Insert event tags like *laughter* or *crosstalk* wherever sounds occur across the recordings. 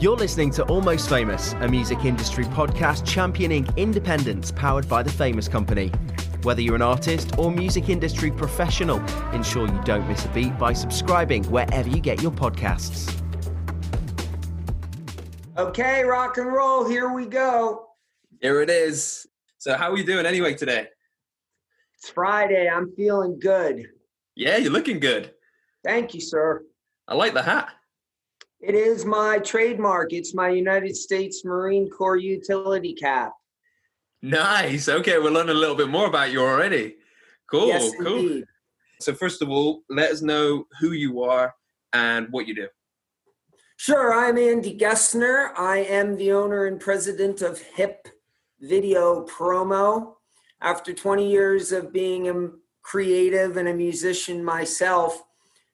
You're listening to Almost Famous, a music industry podcast championing independence powered by the Famous Company. Whether you're an artist or music industry professional, ensure you don't miss a beat by subscribing wherever you get your podcasts. Okay, rock and roll, here we go. Here it is. So, how are you doing anyway today? It's Friday. I'm feeling good. Yeah, you're looking good. Thank you, sir. I like the hat. It is my trademark. It's my United States Marine Corps utility cap. Nice. Okay, we're learning a little bit more about you already. Cool, yes, cool. indeed. So, first of all, let us know who you are and what you do. Sure, I'm Andy Gesner. I am the owner and president of HIP Video Promo. After 20 years of being a creative and a musician myself,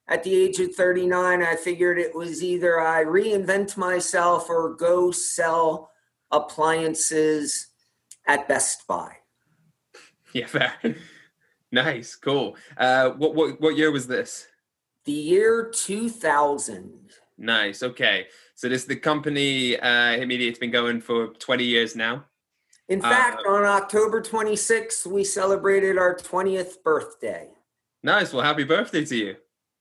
at the age of 39, I figured it was either I reinvent myself or go sell appliances at Best Buy. Yeah, fair. *laughs* nice, cool. Uh, what what what year was this? The year 2000. Nice. Okay. So this the company uh immediately it's been going for 20 years now. In Uh, fact, on October 26th, we celebrated our 20th birthday. Nice. Well, happy birthday to you.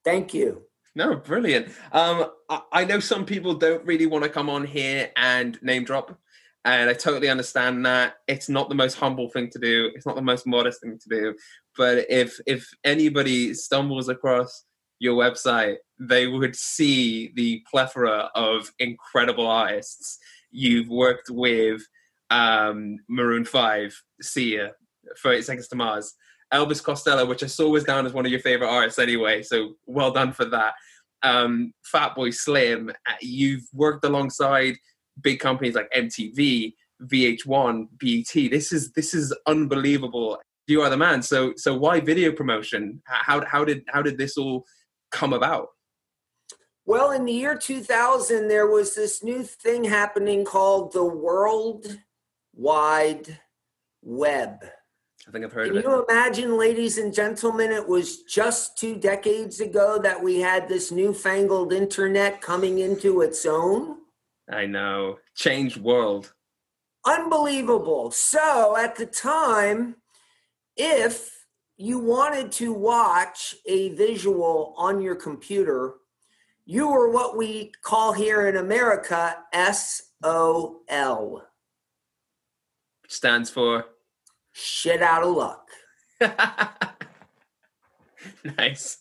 Thank you. No, brilliant. Um, I, I know some people don't really want to come on here and name drop, and I totally understand that. It's not the most humble thing to do. It's not the most modest thing to do. But if if anybody stumbles across your website, they would see the plethora of incredible artists you've worked with. Um, Maroon Five, Sia, Thirty Seconds to Mars, Elvis Costello, which I saw was down as one of your favorite artists anyway. So well done for that. Um, Fatboy Slim, uh, you've worked alongside big companies like MTV, VH1, BET. This is this is unbelievable. You are the man. So so why video promotion? How how did how did this all come about? Well, in the year 2000, there was this new thing happening called the World Wide Web. I think I've heard Can of it. you imagine, ladies and gentlemen, it was just two decades ago that we had this newfangled internet coming into its own? I know. Changed world. Unbelievable. So at the time, if you wanted to watch a visual on your computer, you were what we call here in America SOL. Stands for Shit out of luck. *laughs* nice.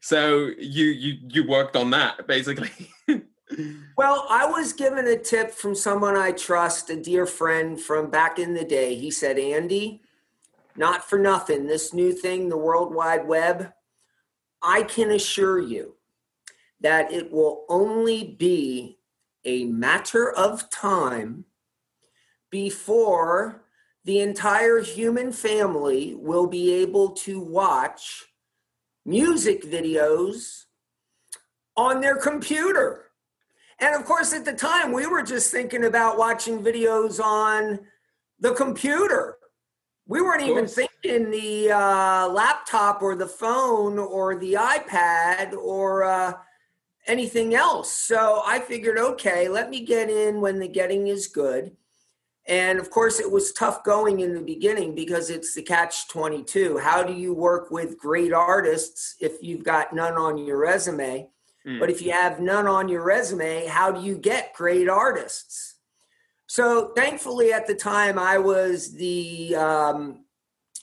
So you you you worked on that basically. *laughs* Well, I was given a tip from someone I trust, a dear friend from back in the day. He said, Andy, not for nothing, this new thing, the World Wide Web, I can assure you that it will only be a matter of time before the entire human family will be able to watch music videos on their computer. And of course, at the time, we were just thinking about watching videos on the computer. We weren't even thinking the uh, laptop or the phone or the iPad or uh, anything else. So I figured, okay, let me get in when the getting is good. And of course, it was tough going in the beginning because it's the catch 22. How do you work with great artists if you've got none on your resume? Mm. But if you have none on your resume, how do you get great artists? So thankfully, at the time, I was the um,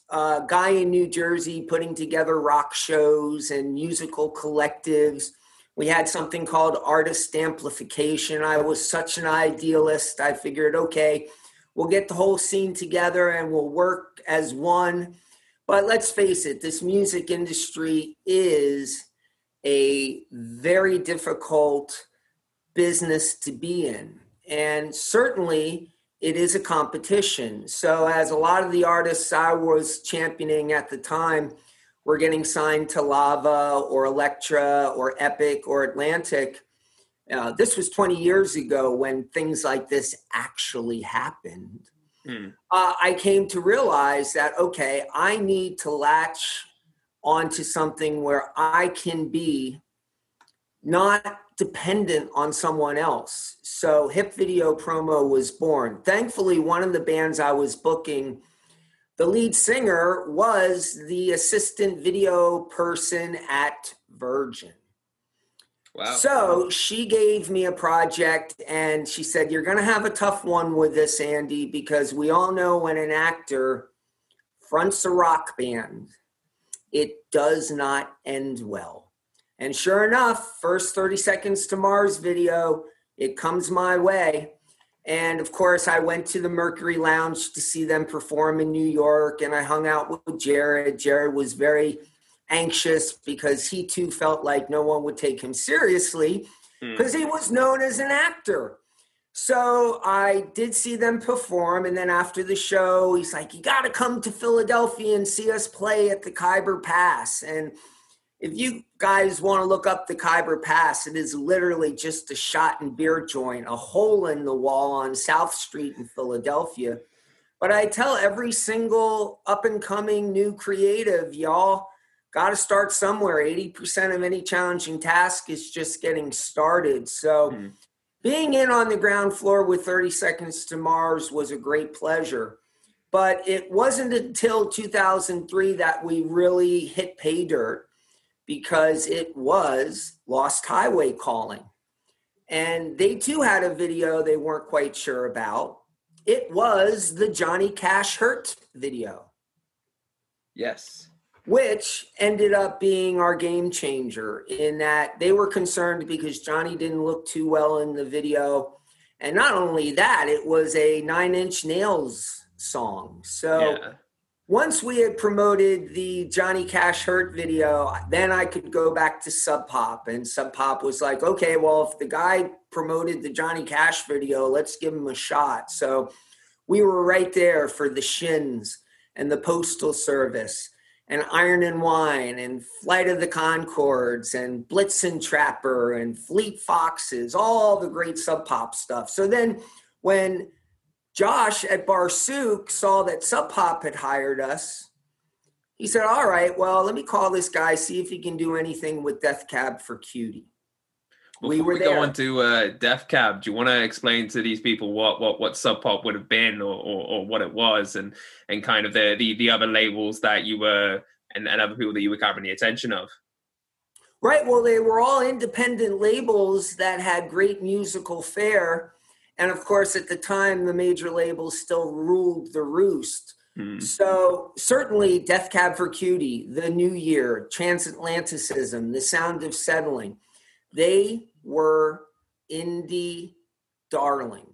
uh, guy in New Jersey putting together rock shows and musical collectives. We had something called artist amplification. I was such an idealist. I figured, okay, we'll get the whole scene together and we'll work as one. But let's face it, this music industry is a very difficult business to be in. And certainly it is a competition. So, as a lot of the artists I was championing at the time were getting signed to Lava or Elektra or Epic or Atlantic, uh, this was 20 years ago when things like this actually happened. Hmm. Uh, I came to realize that, okay, I need to latch onto something where I can be not dependent on someone else. So Hip Video Promo was born. Thankfully, one of the bands I was booking, the lead singer was the assistant video person at Virgin. So she gave me a project and she said, You're going to have a tough one with this, Andy, because we all know when an actor fronts a rock band, it does not end well. And sure enough, first 30 seconds to Mars video, it comes my way. And of course, I went to the Mercury Lounge to see them perform in New York and I hung out with Jared. Jared was very anxious because he too felt like no one would take him seriously because mm. he was known as an actor. So I did see them perform, and then after the show, he's like, "You got to come to Philadelphia and see us play at the Khyber Pass." And if you guys want to look up the Khyber Pass, it is literally just a shot and beer joint, a hole in the wall on South Street in Philadelphia. But I tell every single up and coming new creative, y'all got to start somewhere. 80% of any challenging task is just getting started. So, mm. being in on the ground floor with 30 Seconds to Mars was a great pleasure. But it wasn't until 2003 that we really hit pay dirt because it was Lost Highway Calling. And they too had a video they weren't quite sure about. It was the Johnny Cash Hurt video. Yes which ended up being our game changer in that they were concerned because Johnny didn't look too well in the video. And not only that, it was a Nine Inch Nails song. So yeah. once we had promoted the Johnny Cash Hurt video, then I could go back to Sub Pop. And Sub Pop was like, okay, well, if the guy promoted the Johnny Cash video, let's give him a shot. So we were right there for the Shins and the Postal Service and Iron and Wine and Flight of the Conchords and Blitzen Trapper and Fleet Foxes, all the great sub pop stuff. So then when Josh at Barsuk saw that Sub Pop had hired us, he said, All right, well, let me call this guy, see if he can do anything with Death Cab for Cutie. Before we, were we go on to uh, Death Cab, do you want to explain to these people what what what Sub Pop would have been, or, or, or what it was, and and kind of the the, the other labels that you were and, and other people that you were covering the attention of? Right. Well, they were all independent labels that had great musical fare, and of course, at the time, the major labels still ruled the roost. Mm. So certainly, Death Cab for Cutie, The New Year, Transatlanticism, The Sound of Settling they were indie darlings.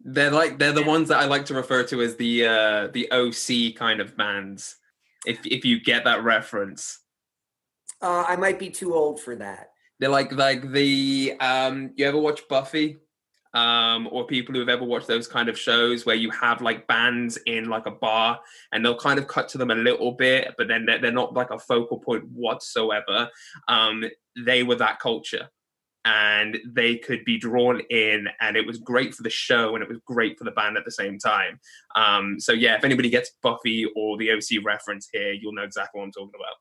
They're like they're the ones that I like to refer to as the uh the OC kind of bands. If if you get that reference. Uh, I might be too old for that. They're like like the um you ever watch Buffy? um, or people who have ever watched those kind of shows where you have like bands in like a bar and they'll kind of cut to them a little bit, but then they're, they're not like a focal point whatsoever. Um, they were that culture and they could be drawn in and it was great for the show and it was great for the band at the same time um, so yeah if anybody gets buffy or the oc reference here you'll know exactly what i'm talking about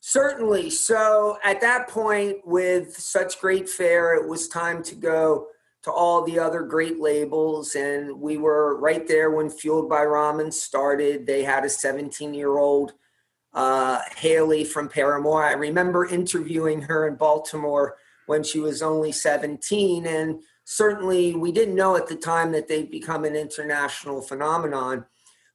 certainly so at that point with such great fare it was time to go to all the other great labels. And we were right there when Fueled by Ramen started. They had a 17 year old uh, Haley from Paramore. I remember interviewing her in Baltimore when she was only 17. And certainly we didn't know at the time that they'd become an international phenomenon.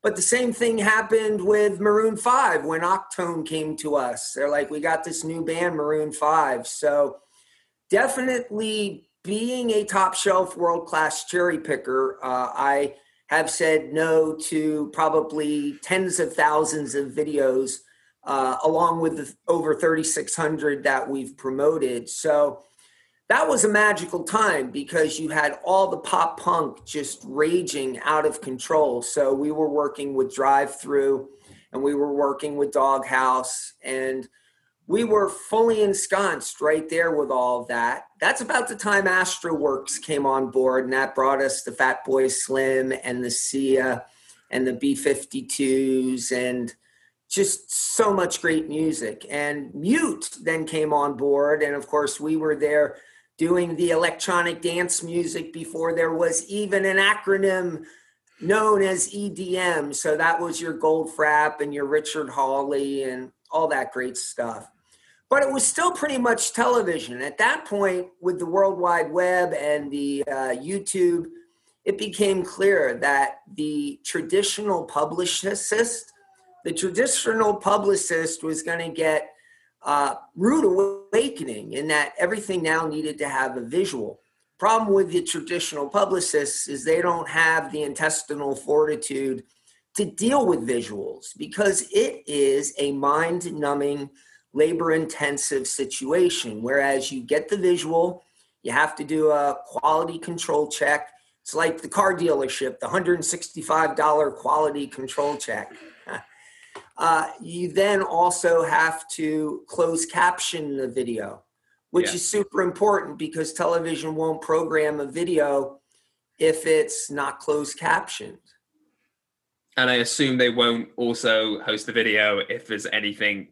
But the same thing happened with Maroon 5 when Octone came to us. They're like, we got this new band, Maroon 5. So definitely being a top shelf world class cherry picker, uh, I have said no to probably tens of thousands of videos, uh, along with the over 3,600 that we've promoted. So that was a magical time because you had all the pop punk just raging out of control. So we were working with Drive-Thru and we were working with Doghouse and we were fully ensconced right there with all of that. That's about the time Astralwerks came on board, and that brought us the Fat Boy Slim and the Sia and the B 52s and just so much great music. And Mute then came on board. And of course, we were there doing the electronic dance music before there was even an acronym known as EDM. So that was your Goldfrapp and your Richard Hawley and all that great stuff. But it was still pretty much television. At that point, with the World Wide Web and the uh, YouTube, it became clear that the traditional publicist, the traditional publicist was going to get uh, rude awakening in that everything now needed to have a visual. Problem with the traditional publicists is they don't have the intestinal fortitude to deal with visuals because it is a mind numbing, labor intensive situation. Whereas you get the visual, you have to do a quality control check it's like the car dealership, the $165 quality control check. Uh, you then also have to close caption the video, which yeah. is super important because television won't program a video if it's not closed captioned. And I assume they won't also host the video if there's anything,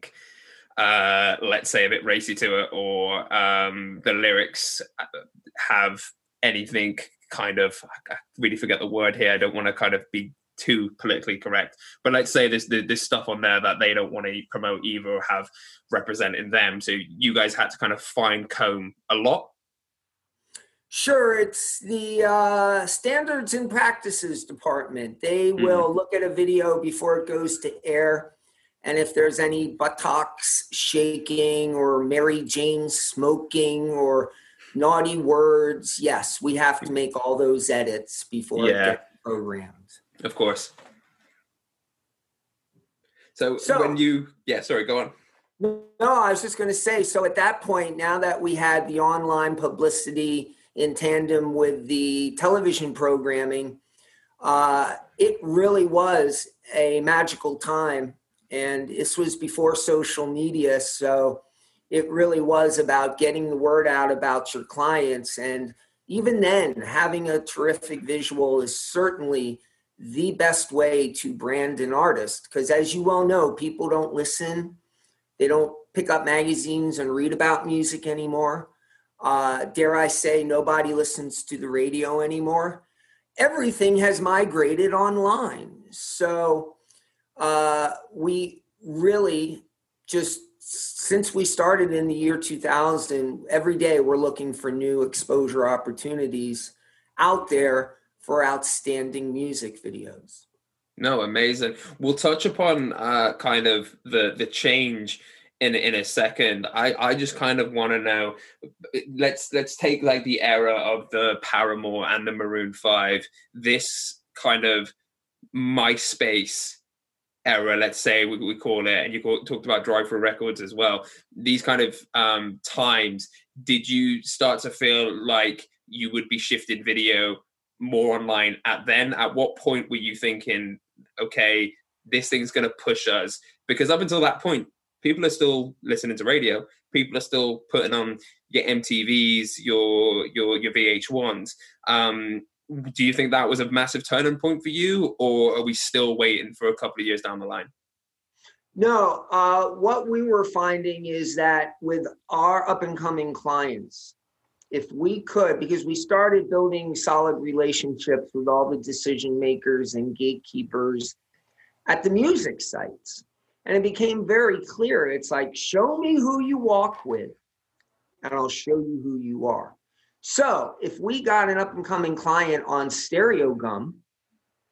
uh, let's say, a bit racy to it, or um, the lyrics have anything kind of I really forget the word here. I don't want to kind of be too politically correct, but let's say there's there's stuff on there that they don't want to promote either or have representing them. So you guys had to kind of fine comb a lot. Sure, it's the uh, standards and practices department. They mm-hmm. will look at a video before it goes to air. And if there's any buttocks shaking or Mary Jane smoking or naughty words. Yes, we have to make all those edits before yeah. it gets programmed. Of course. So, so when you, yeah, sorry, go on. No, I was just going to say. So at that point, now that we had the online publicity in tandem with the television programming, uh, it really was a magical time. And this was before social media, so it really was about getting the word out about your clients. And even then, having a terrific visual is certainly the best way to brand an artist. Because as you well know, people don't listen, they don't pick up magazines and read about music anymore. Uh, dare I say, nobody listens to the radio anymore. Everything has migrated online. So uh, we really just since we started in the year 2000, every day we're looking for new exposure opportunities out there for outstanding music videos. No, amazing. We'll touch upon uh, kind of the the change in in a second. I I just kind of want to know. Let's let's take like the era of the Paramore and the Maroon Five. This kind of MySpace era, let's say we, we call it, and you call, talked about Drive-Thru Records as well. These kind of um, times, did you start to feel like you would be shifting video more online at then? At what point were you thinking, okay, this thing's going to push us? Because up until that point, people are still listening to radio. People are still putting on your MTVs, your your your VH1s. Um, do you think that was a massive turning point for you, or are we still waiting for a couple of years down the line? No, uh, what we were finding is that with our up and coming clients, if we could, because we started building solid relationships with all the decision makers and gatekeepers at the music sites. And it became very clear. It's like, show me who you walk with, and I'll show you who you are. So if we got an up and coming client on Stereogum,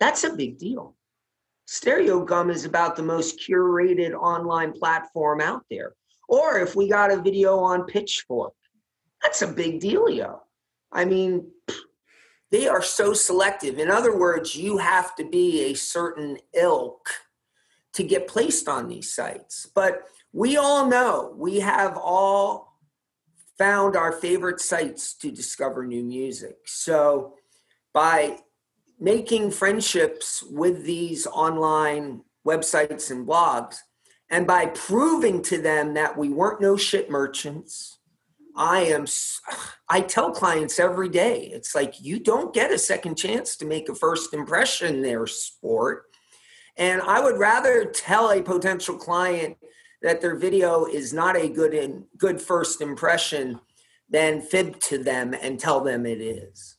that's a big deal. Stereogum is about the most curated online platform out there. Or if we got a video on Pitchfork, that's a big dealio. I mean, they are so selective. In other words, you have to be a certain ilk to get placed on these sites. But we all know we have all found our favorite sites to discover new music. So by making friendships with these online websites and blogs, and by proving to them that we weren't no shit merchants, I am, *sighs* I tell clients every day, it's like you don't get a second chance to make a first impression there, sport. And I would rather tell a potential client that their video is not a good in, good first impression than fib to them and tell them it is.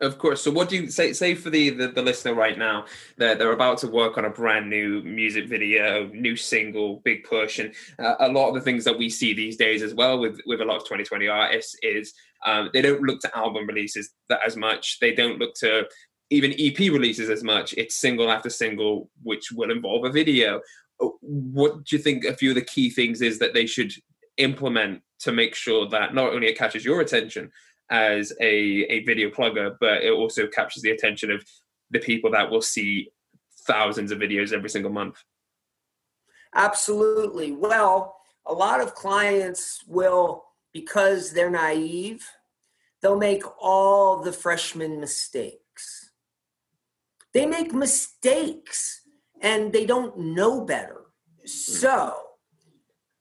Of course. So, what do you say? Say for the, the, the listener right now that they're about to work on a brand new music video, new single, big push, and uh, a lot of the things that we see these days as well with with a lot of 2020 artists is um, they don't look to album releases that as much. They don't look to even EP releases as much. It's single after single, which will involve a video. Uh, what do you think? A few of the key things is that they should implement to make sure that not only it catches your attention as a, a video plugger, but it also captures the attention of the people that will see thousands of videos every single month. Absolutely. Well, a lot of clients will, because they're naive, they'll make all the freshman mistakes. They make mistakes and they don't know better. Hmm. So,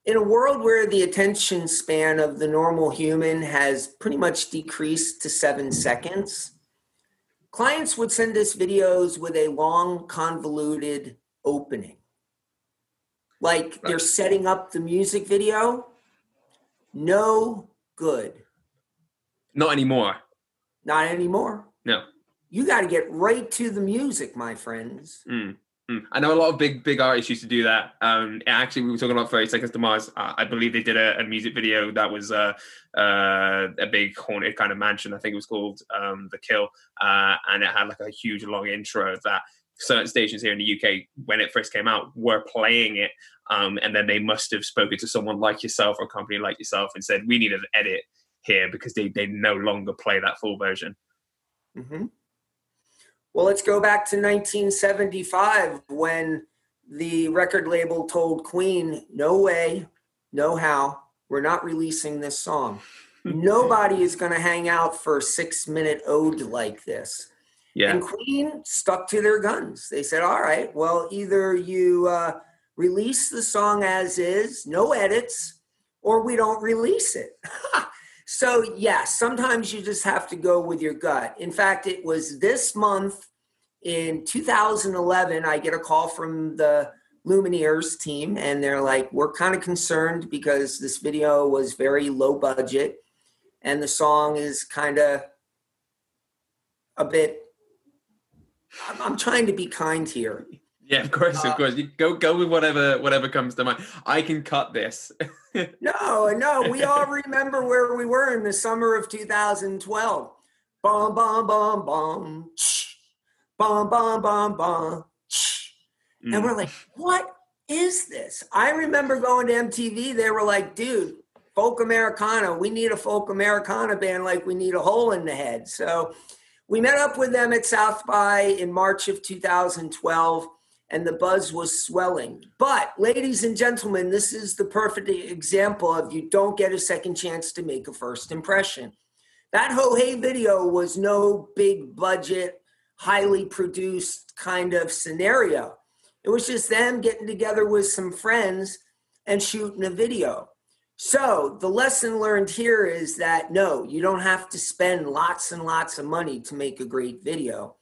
in a world where the attention span of the normal human has pretty much decreased to seven seconds, clients would send us videos with a long, convoluted opening. Like they're setting up the music video. No good. Not anymore. Not anymore. No. You got to get right to the music, my friends. Mm. Mm. I know a lot of big big artists used to do that. Um, actually, we were talking about 30 Seconds to Mars. I believe they did a, a music video that was uh, uh, a big haunted kind of mansion. I think it was called um, The Kill, uh, and it had like a huge long intro that certain stations here in the UK, when it first came out, were playing it, um, and then they must have spoken to someone like yourself or a company like yourself and said, "We need an edit here because they they no longer play that full version." Mm-hmm. Well, let's go back to 1975 when the record label told Queen, no way, no how, we're not releasing this song. *laughs* Nobody is going to hang out for a six minute ode like this. Yeah. And Queen stuck to their guns. They said, all right, well, either you uh, release the song as is, no edits, or we don't release it. *laughs* So, yes, yeah, sometimes you just have to go with your gut. In fact, it was this month in 2011, I get a call from the Lumineers team, and they're like, We're kind of concerned because this video was very low budget, and the song is kind of a bit. I'm trying to be kind here. Yeah, of course, of uh, course. You go go with whatever whatever comes to mind. I can cut this. *laughs* no, no, we all remember where we were in the summer of 2012. Bum bum bum bum. Bum bum bum bum. Mm. And we're like, what is this? I remember going to MTV. They were like, dude, folk Americana. We need a folk Americana band like we need a hole in the head. So we met up with them at South by in March of 2012 and the buzz was swelling. But, ladies and gentlemen, this is the perfect example of you don't get a second chance to make a first impression. That Ho Hey video was no big budget, highly produced kind of scenario. It was just them getting together with some friends and shooting a video. So, the lesson learned here is that no, you don't have to spend lots and lots of money to make a great video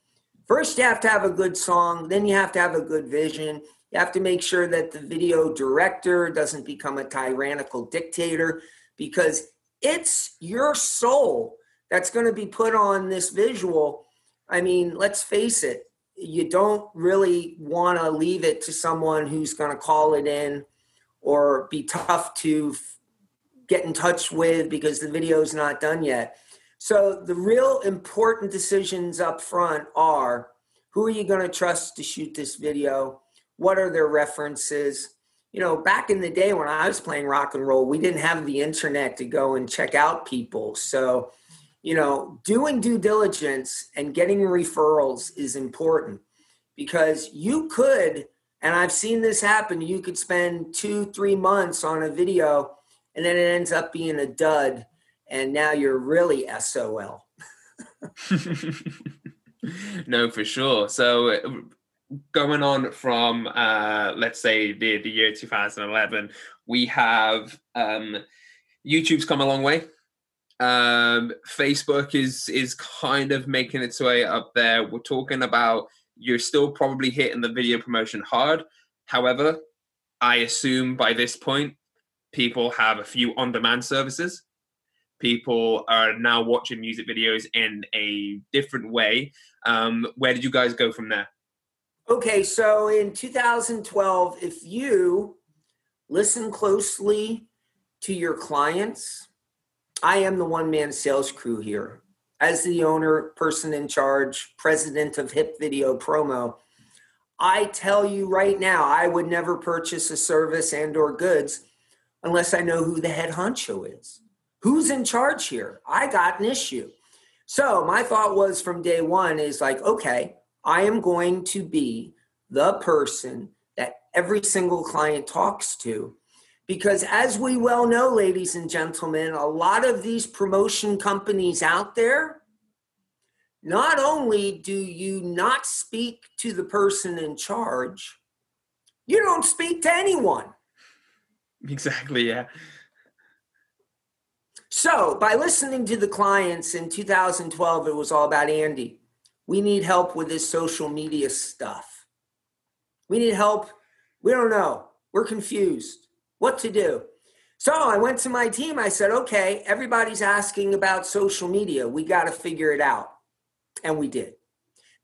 first you have to have a good song then you have to have a good vision. You have to make sure that the video director doesn't become a tyrannical dictator because it's your soul that's going to be put on this visual. I mean let's face it you don't really want to leave it to someone who's going to call it in or be tough to get in touch with because the video's not done yet so the real important decisions up front are who are you going to trust to shoot this video? What are their references? You know, back in the day when I was playing rock and roll, we didn't have the internet to go and check out people. So, you know, doing due diligence and getting referrals is important because you could, and I've seen this happen, you could spend two, three months on a video and then it ends up being a dud and now you're really SOL. *laughs* no, for sure. So going on from uh, let's say the the year 2011, we have um, YouTube's come a long way. Um, Facebook is is kind of making its way up there. We're talking about you're still probably hitting the video promotion hard. However, I assume by this point, people have a few on demand services. People are now watching music videos in a different way. Um, where did you guys go from there? Okay, so in 2012, if you listen closely to your clients, I am the one man sales crew here. As the owner, person in charge, president of Hip Video Promo, I tell you right now, I would never purchase a service and or goods unless I know who the head honcho is. Who's in charge here? I got an issue. So my thought was from day one is like, okay, I am going to be the person that every single client talks to. Because as we well know, ladies and gentlemen, a lot of these promotion companies out there, not only do you not speak to the person in charge, you don't speak to anyone. Exactly, yeah. So, by listening to the clients in 2012, it was all about Andy. We need help with this social media stuff. We need help. We don't know. We're confused. What to do? So I went to my team. I said, okay, everybody's asking about social media. We got to figure it out. And we did.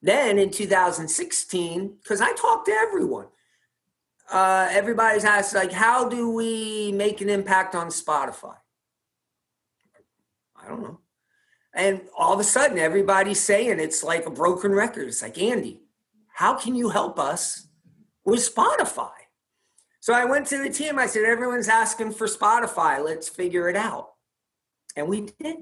Then in 2016, because I talked to everyone, uh, everybody's asked, like, how do we make an impact on Spotify? I don't know. And all of a sudden, everybody's saying it's like a broken record. It's like, Andy, how can you help us with Spotify? So I went to the team. I said, everyone's asking for Spotify. Let's figure it out. And we did.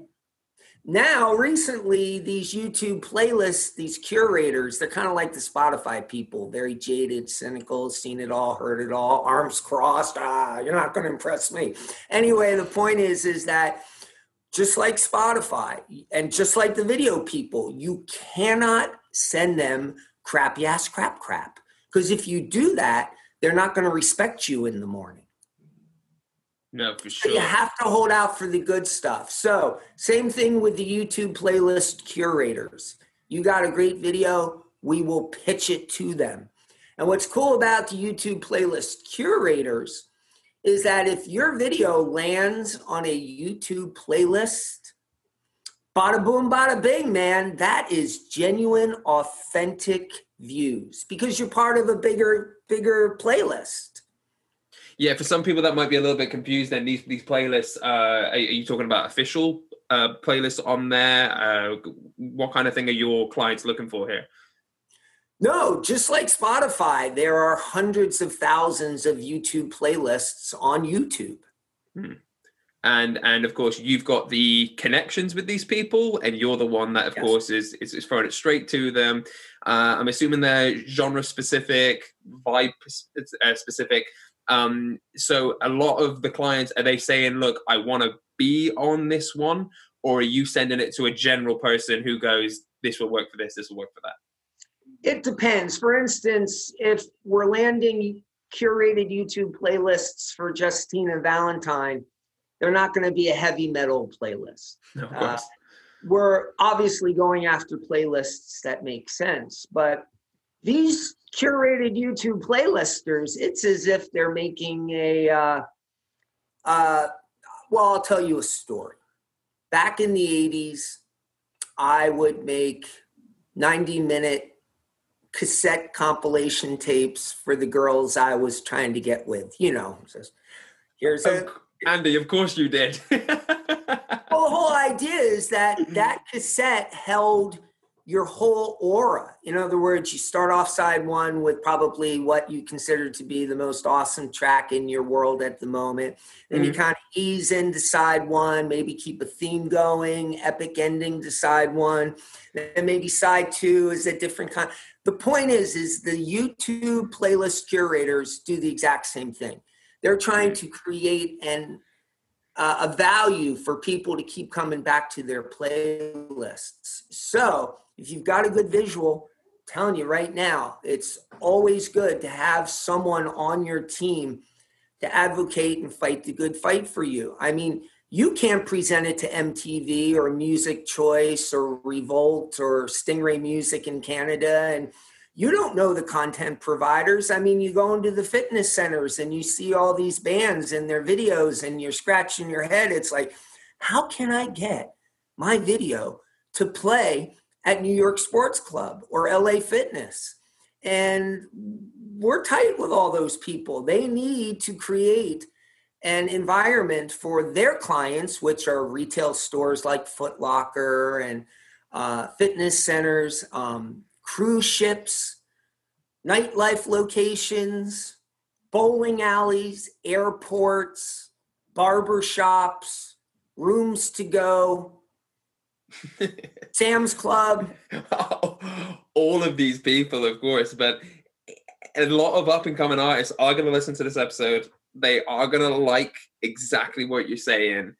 Now, recently, these YouTube playlists, these curators, they're kind of like the Spotify people, very jaded, cynical, seen it all, heard it all, arms crossed. Ah, you're not going to impress me. Anyway, the point is, is that just like Spotify and just like the video people, you cannot send them crappy ass crap crap. Because if you do that, they're not going to respect you in the morning. No, for sure. You have to hold out for the good stuff. So, same thing with the YouTube playlist curators. You got a great video, we will pitch it to them. And what's cool about the YouTube playlist curators is that if your video lands on a YouTube playlist, bada boom, bada bing, man, that is genuine, authentic views because you're part of a bigger, bigger playlist. Yeah, for some people that might be a little bit confused. Then these these playlists, uh, are, are you talking about official uh, playlists on there? Uh, what kind of thing are your clients looking for here? No, just like Spotify, there are hundreds of thousands of YouTube playlists on YouTube. Hmm. And and of course you've got the connections with these people, and you're the one that of yes. course is, is, is throwing it straight to them. Uh, I'm assuming they're genre specific, vibe uh, specific. Um, so a lot of the clients are they saying, "Look, I want to be on this one," or are you sending it to a general person who goes, "This will work for this, this will work for that"? It depends. For instance, if we're landing curated YouTube playlists for Justina Valentine, they're not going to be a heavy metal playlist. No, *laughs* of course. Uh, we're obviously going after playlists that make sense, but these curated YouTube playlisters, it's as if they're making a. Uh, uh, well, I'll tell you a story. Back in the 80s, I would make 90 minute cassette compilation tapes for the girls I was trying to get with. You know, just, here's a. Andy, of course you did. *laughs* well, the whole idea is that mm-hmm. that cassette held your whole aura. In other words, you start off side one with probably what you consider to be the most awesome track in your world at the moment. Then mm-hmm. you kind of ease into side one, maybe keep a theme going, epic ending to side one. Then maybe side two is a different kind. The point is, is the YouTube playlist curators do the exact same thing. They're trying to create an uh, a value for people to keep coming back to their playlists. So if you've got a good visual, I'm telling you right now, it's always good to have someone on your team to advocate and fight the good fight for you. I mean, you can't present it to MTV or Music Choice or Revolt or Stingray Music in Canada and you don't know the content providers. I mean, you go into the fitness centers and you see all these bands and their videos, and you're scratching your head. It's like, how can I get my video to play at New York Sports Club or LA Fitness? And we're tight with all those people. They need to create an environment for their clients, which are retail stores like Foot Locker and uh, fitness centers, um, cruise ships, nightlife locations, bowling alleys, airports, barber shops, rooms to go, *laughs* Sam's Club. All of these people, of course, but a lot of up and coming artists are going to listen to this episode. They are going to like exactly what you're saying.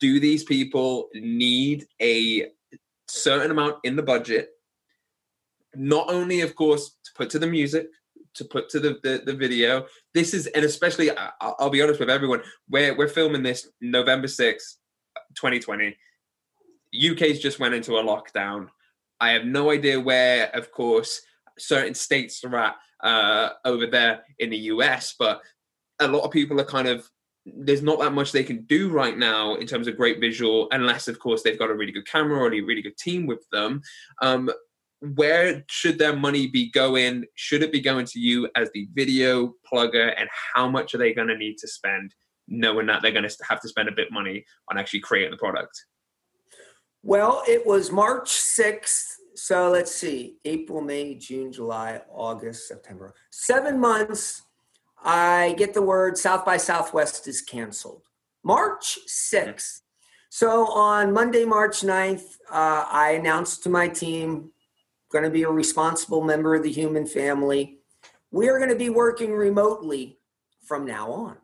Do these people need a certain amount in the budget? Not only, of course, to put to the music, to put to the, the, the video. This is, and especially, I'll, I'll be honest with everyone, we're, we're filming this November 6th, 2020. UK's just went into a lockdown. I have no idea where, of course, certain states are at uh, over there in the US, but a lot of people are kind of there's not that much they can do right now in terms of great visual, unless of course they've got a really good camera or a really good team with them. Um, where should their money be going? Should it be going to you as the video plugger, and how much are they going to need to spend, knowing that they're going to have to spend a bit of money on actually creating the product? Well, it was March 6th. So let's see April, May, June, July, August, September. Seven months. I get the word South by Southwest is canceled. March 6th. So on Monday, March 9th, uh, I announced to my team, going to be a responsible member of the human family. We are going to be working remotely from now on.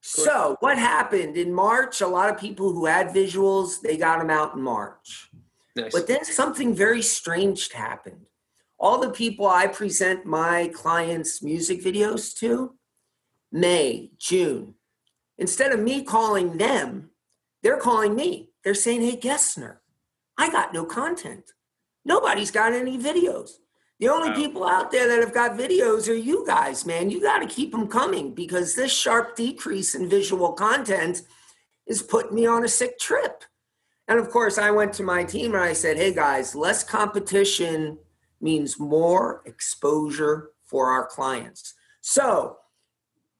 So, what happened in March? A lot of people who had visuals, they got them out in March. Nice. But then something very strange happened. All the people I present my clients' music videos to, May, June, instead of me calling them, they're calling me. They're saying, Hey, Gesner, I got no content. Nobody's got any videos. The only wow. people out there that have got videos are you guys, man. You got to keep them coming because this sharp decrease in visual content is putting me on a sick trip. And of course, I went to my team and I said, hey guys, less competition means more exposure for our clients. So,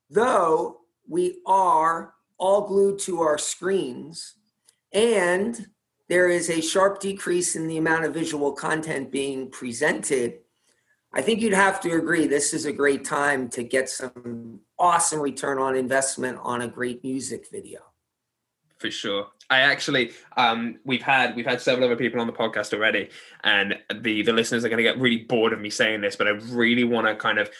though we are all glued to our screens and there is a sharp decrease in the amount of visual content being presented, I think you'd have to agree this is a great time to get some awesome return on investment on a great music video. For sure. I actually um, we've had we've had several other people on the podcast already, and the the listeners are going to get really bored of me saying this, but I really want to kind of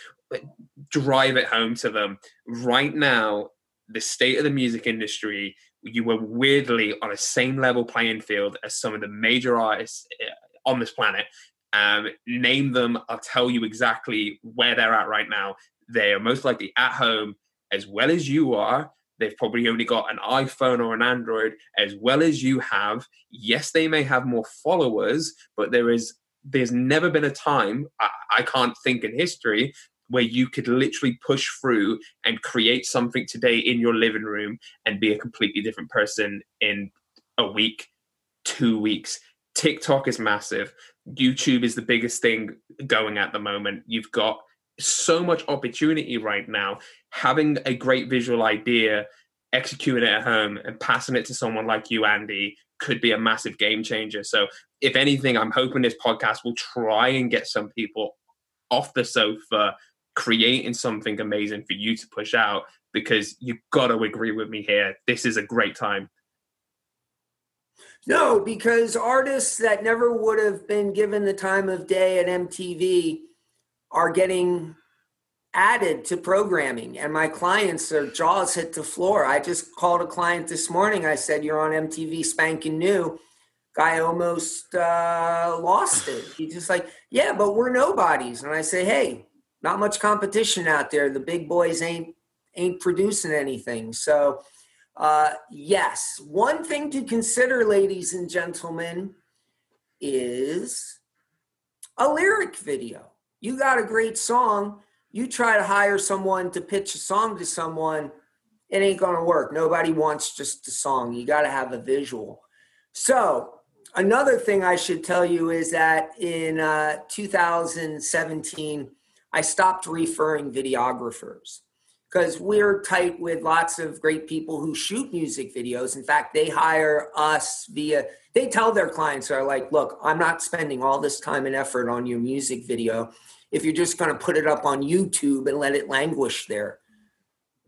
drive it home to them. Right now, the state of the music industry, you were weirdly on a same level playing field as some of the major artists eh, on this planet um, name them. I'll tell you exactly where they're at right now. They are most likely at home as well as you are. They've probably only got an iPhone or an Android as well as you have. Yes, they may have more followers, but there is there's never been a time I, I can't think in history where you could literally push through and create something today in your living room and be a completely different person in a week, two weeks. TikTok is massive. YouTube is the biggest thing going at the moment. You've got so much opportunity right now. Having a great visual idea, executing it at home, and passing it to someone like you, Andy, could be a massive game changer. So, if anything, I'm hoping this podcast will try and get some people off the sofa, creating something amazing for you to push out because you've got to agree with me here. This is a great time no, because artists that never would have been given the time of day at MTV are getting added to programming. And my clients, are jaws hit the floor. I just called a client this morning. I said, You're on MTV spanking new. Guy almost uh, lost it. He's just like, Yeah, but we're nobodies. And I say, Hey, not much competition out there. The big boys ain't ain't producing anything. So uh, yes, one thing to consider, ladies and gentlemen, is a lyric video. you got a great song. You try to hire someone to pitch a song to someone, it ain't to work. Nobody wants just a song. You got to have a visual. So, another thing I should tell you is that in uh, 2017, I stopped referring videographers because we're tight with lots of great people who shoot music videos. In fact, they hire us via, they tell their clients, are like, look, I'm not spending all this time and effort on your music video if you're just going to put it up on YouTube and let it languish there.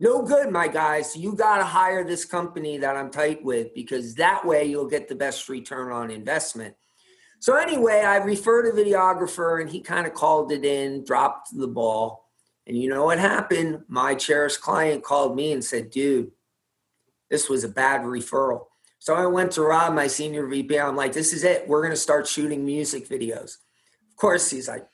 No good, my guys. You got to hire this company that I'm tight with because that way you'll get the best return on investment. So, anyway, I referred a videographer and he kind of called it in, dropped the ball and you know what happened? My cherished client called me and said, dude, this was a bad referral. So I went to Rob, my senior VP. I'm like, this is it. We're going to start shooting music videos. Of course, he's like?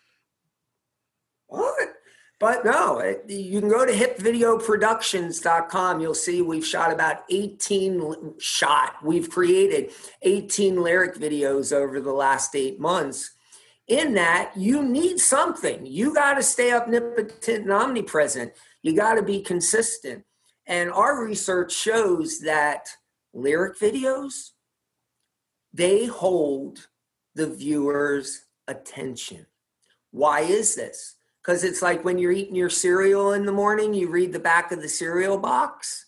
But no, you can go to hipvideoproductions.com. You'll see we've shot about 18 shot. We've created 18 lyric videos over the last eight months in that you need something. You got to stay omnipotent and omnipresent. You got to be consistent. And our research shows that lyric videos, they hold the viewer's attention. Why is this? Because it's like when you're eating your cereal in the morning, you read the back of the cereal box.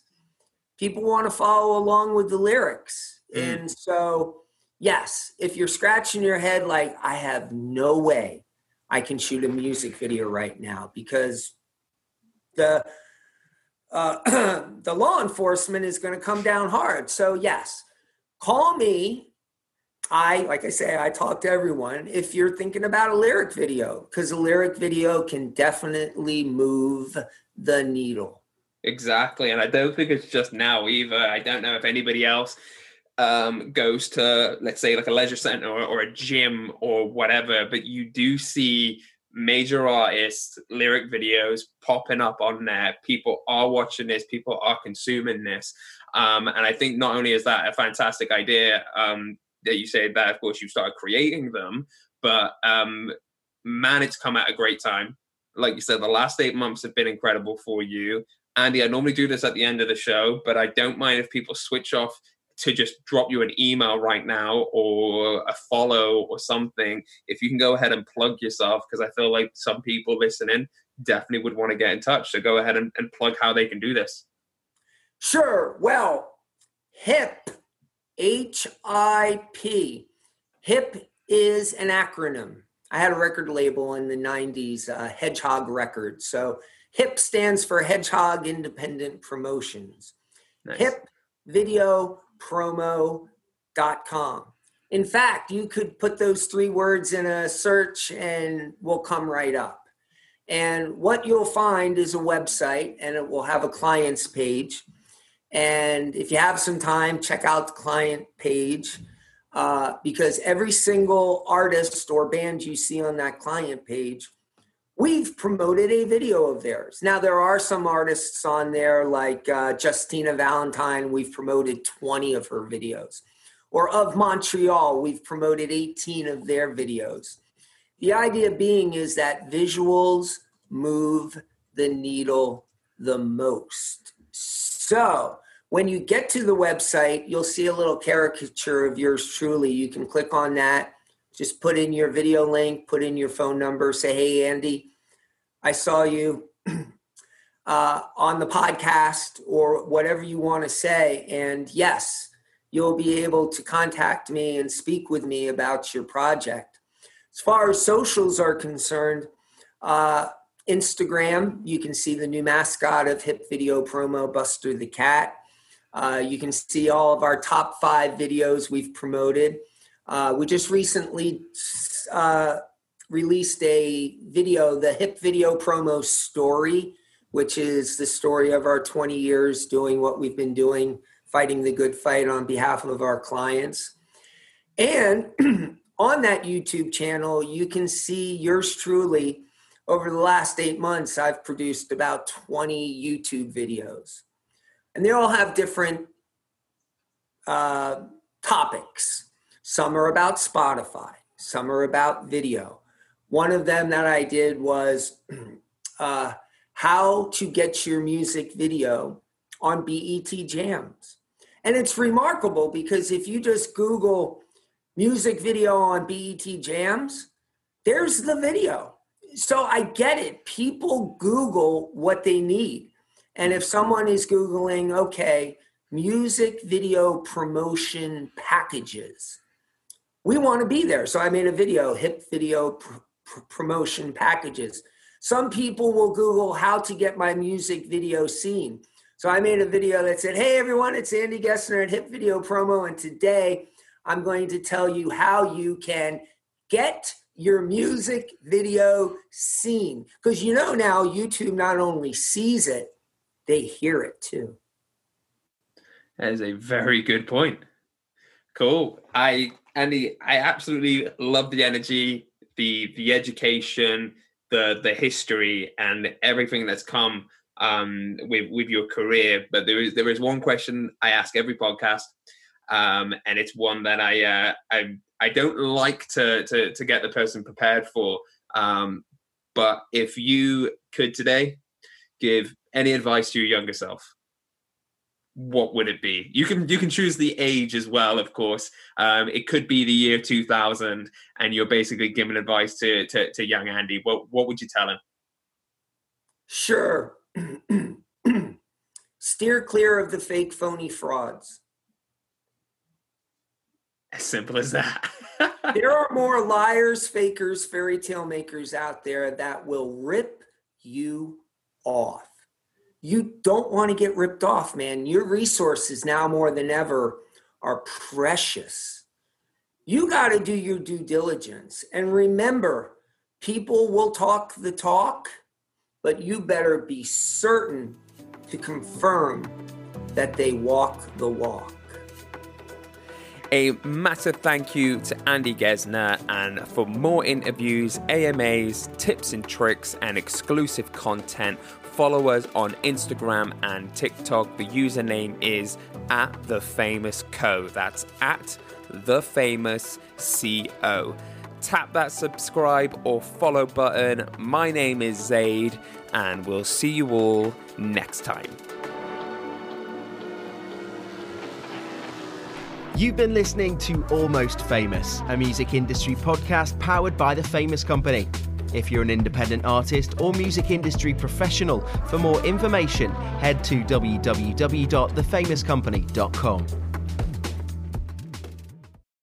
People want to follow along with the lyrics. Mm. And so yes, if you're scratching your head like, I have no way I can shoot a music video right now because the uh, *clears throat* the law enforcement is going to come down hard. So yes, call me. I like I say, I talk to everyone. If you're thinking about a lyric video, because a lyric video can definitely move the needle. Exactly, and I don't think it's just now either. I don't know if anybody else um, goes to, let's say, like a leisure center or, or, a gym or whatever, but you do see major artists' lyric videos popping up on there. People are watching this, people are consuming this. Um, and I think not only is that a fantastic idea um, that you say that, of course, you started creating them, but um, man, it's come at a great time. Like you said, the last eight months have been incredible for you. Andy, I normally do this at the end of the show, but I don't mind if people switch off to just drop you an email right now or a follow or something, if you can go ahead and plug yourself, because I feel like some people listening definitely would want to get in touch. So go ahead and, and plug how they can do this. Sure. Well, HIP, H I P, HIP is an acronym. I had a record label in the 90s, uh, Hedgehog Records. So HIP stands for Hedgehog Independent Promotions. Nice. HIP Video promo.com. In fact, you could put those three words in a search and will come right up. And what you'll find is a website and it will have a clients page. And if you have some time, check out the client page uh, because every single artist or band you see on that client page we've promoted a video of theirs. Now, there are some artists on there like uh, Justina Valentine, we've promoted 20 of her videos. Or of Montreal, we've promoted 18 of their videos. The idea being is that visuals move the needle the most. So, when you get to the website, you'll see a little caricature of yours truly. You can click on that just put in your video link, put in your phone number, say, hey, Andy, I saw you *clears throat* uh, on the podcast or whatever you want to say. And yes, you'll be able to contact me and speak with me about your project. As far as socials are concerned, uh, Instagram, you can see the new mascot of Hip Video Promo, Buster the Cat. Uh, you can see all of our top five videos we've promoted. Uh, we just recently uh, released a video, the Hip Video Promo Story, which is the story of our 20 years doing what we've been doing, fighting the good fight on behalf of our clients. And *clears throat* on that YouTube channel, you can see yours truly. Over the last eight months, I've produced about 20 YouTube videos. And they all have different uh, topics. Some are about Spotify, some are about video. One of them that I did was *clears throat* uh, how to get your music video on BET Jams. And it's remarkable because if you just Google music video on BET Jams, there's the video. So I get it. People Google what they need. And if someone is Googling, okay, music video promotion packages, we want to be there. So I made a video, hip video pr- pr- promotion packages. Some people will Google how to get my music video seen. So I made a video that said, Hey everyone, it's Andy Gesner at Hip Video Promo, and today I'm going to tell you how you can get your music video seen. Because you know now YouTube not only sees it, they hear it too. That is a very good point. Cool. I Andy, I absolutely love the energy, the the education, the the history, and everything that's come um, with with your career. But there is there is one question I ask every podcast, um, and it's one that I uh, I I don't like to to to get the person prepared for. Um, but if you could today give any advice to your younger self, what would it be? You can you can choose the age as well, of course. Um, it could be the year 2000, and you're basically giving advice to to, to young Andy. What what would you tell him? Sure. *clears throat* Steer clear of the fake, phony frauds. As simple as that. *laughs* there are more liars, fakers, fairy tale makers out there that will rip you off you don't want to get ripped off, man. Your resources now more than ever are precious. You got to do your due diligence. And remember, people will talk the talk, but you better be certain to confirm that they walk the walk. A massive thank you to Andy Gesner, and for more interviews, AMAs, tips and tricks, and exclusive content, follow us on Instagram and TikTok. The username is at the famous co. That's at the famous co. Tap that subscribe or follow button. My name is Zaid, and we'll see you all next time. You've been listening to Almost Famous, a music industry podcast powered by The Famous Company. If you're an independent artist or music industry professional, for more information, head to www.thefamouscompany.com.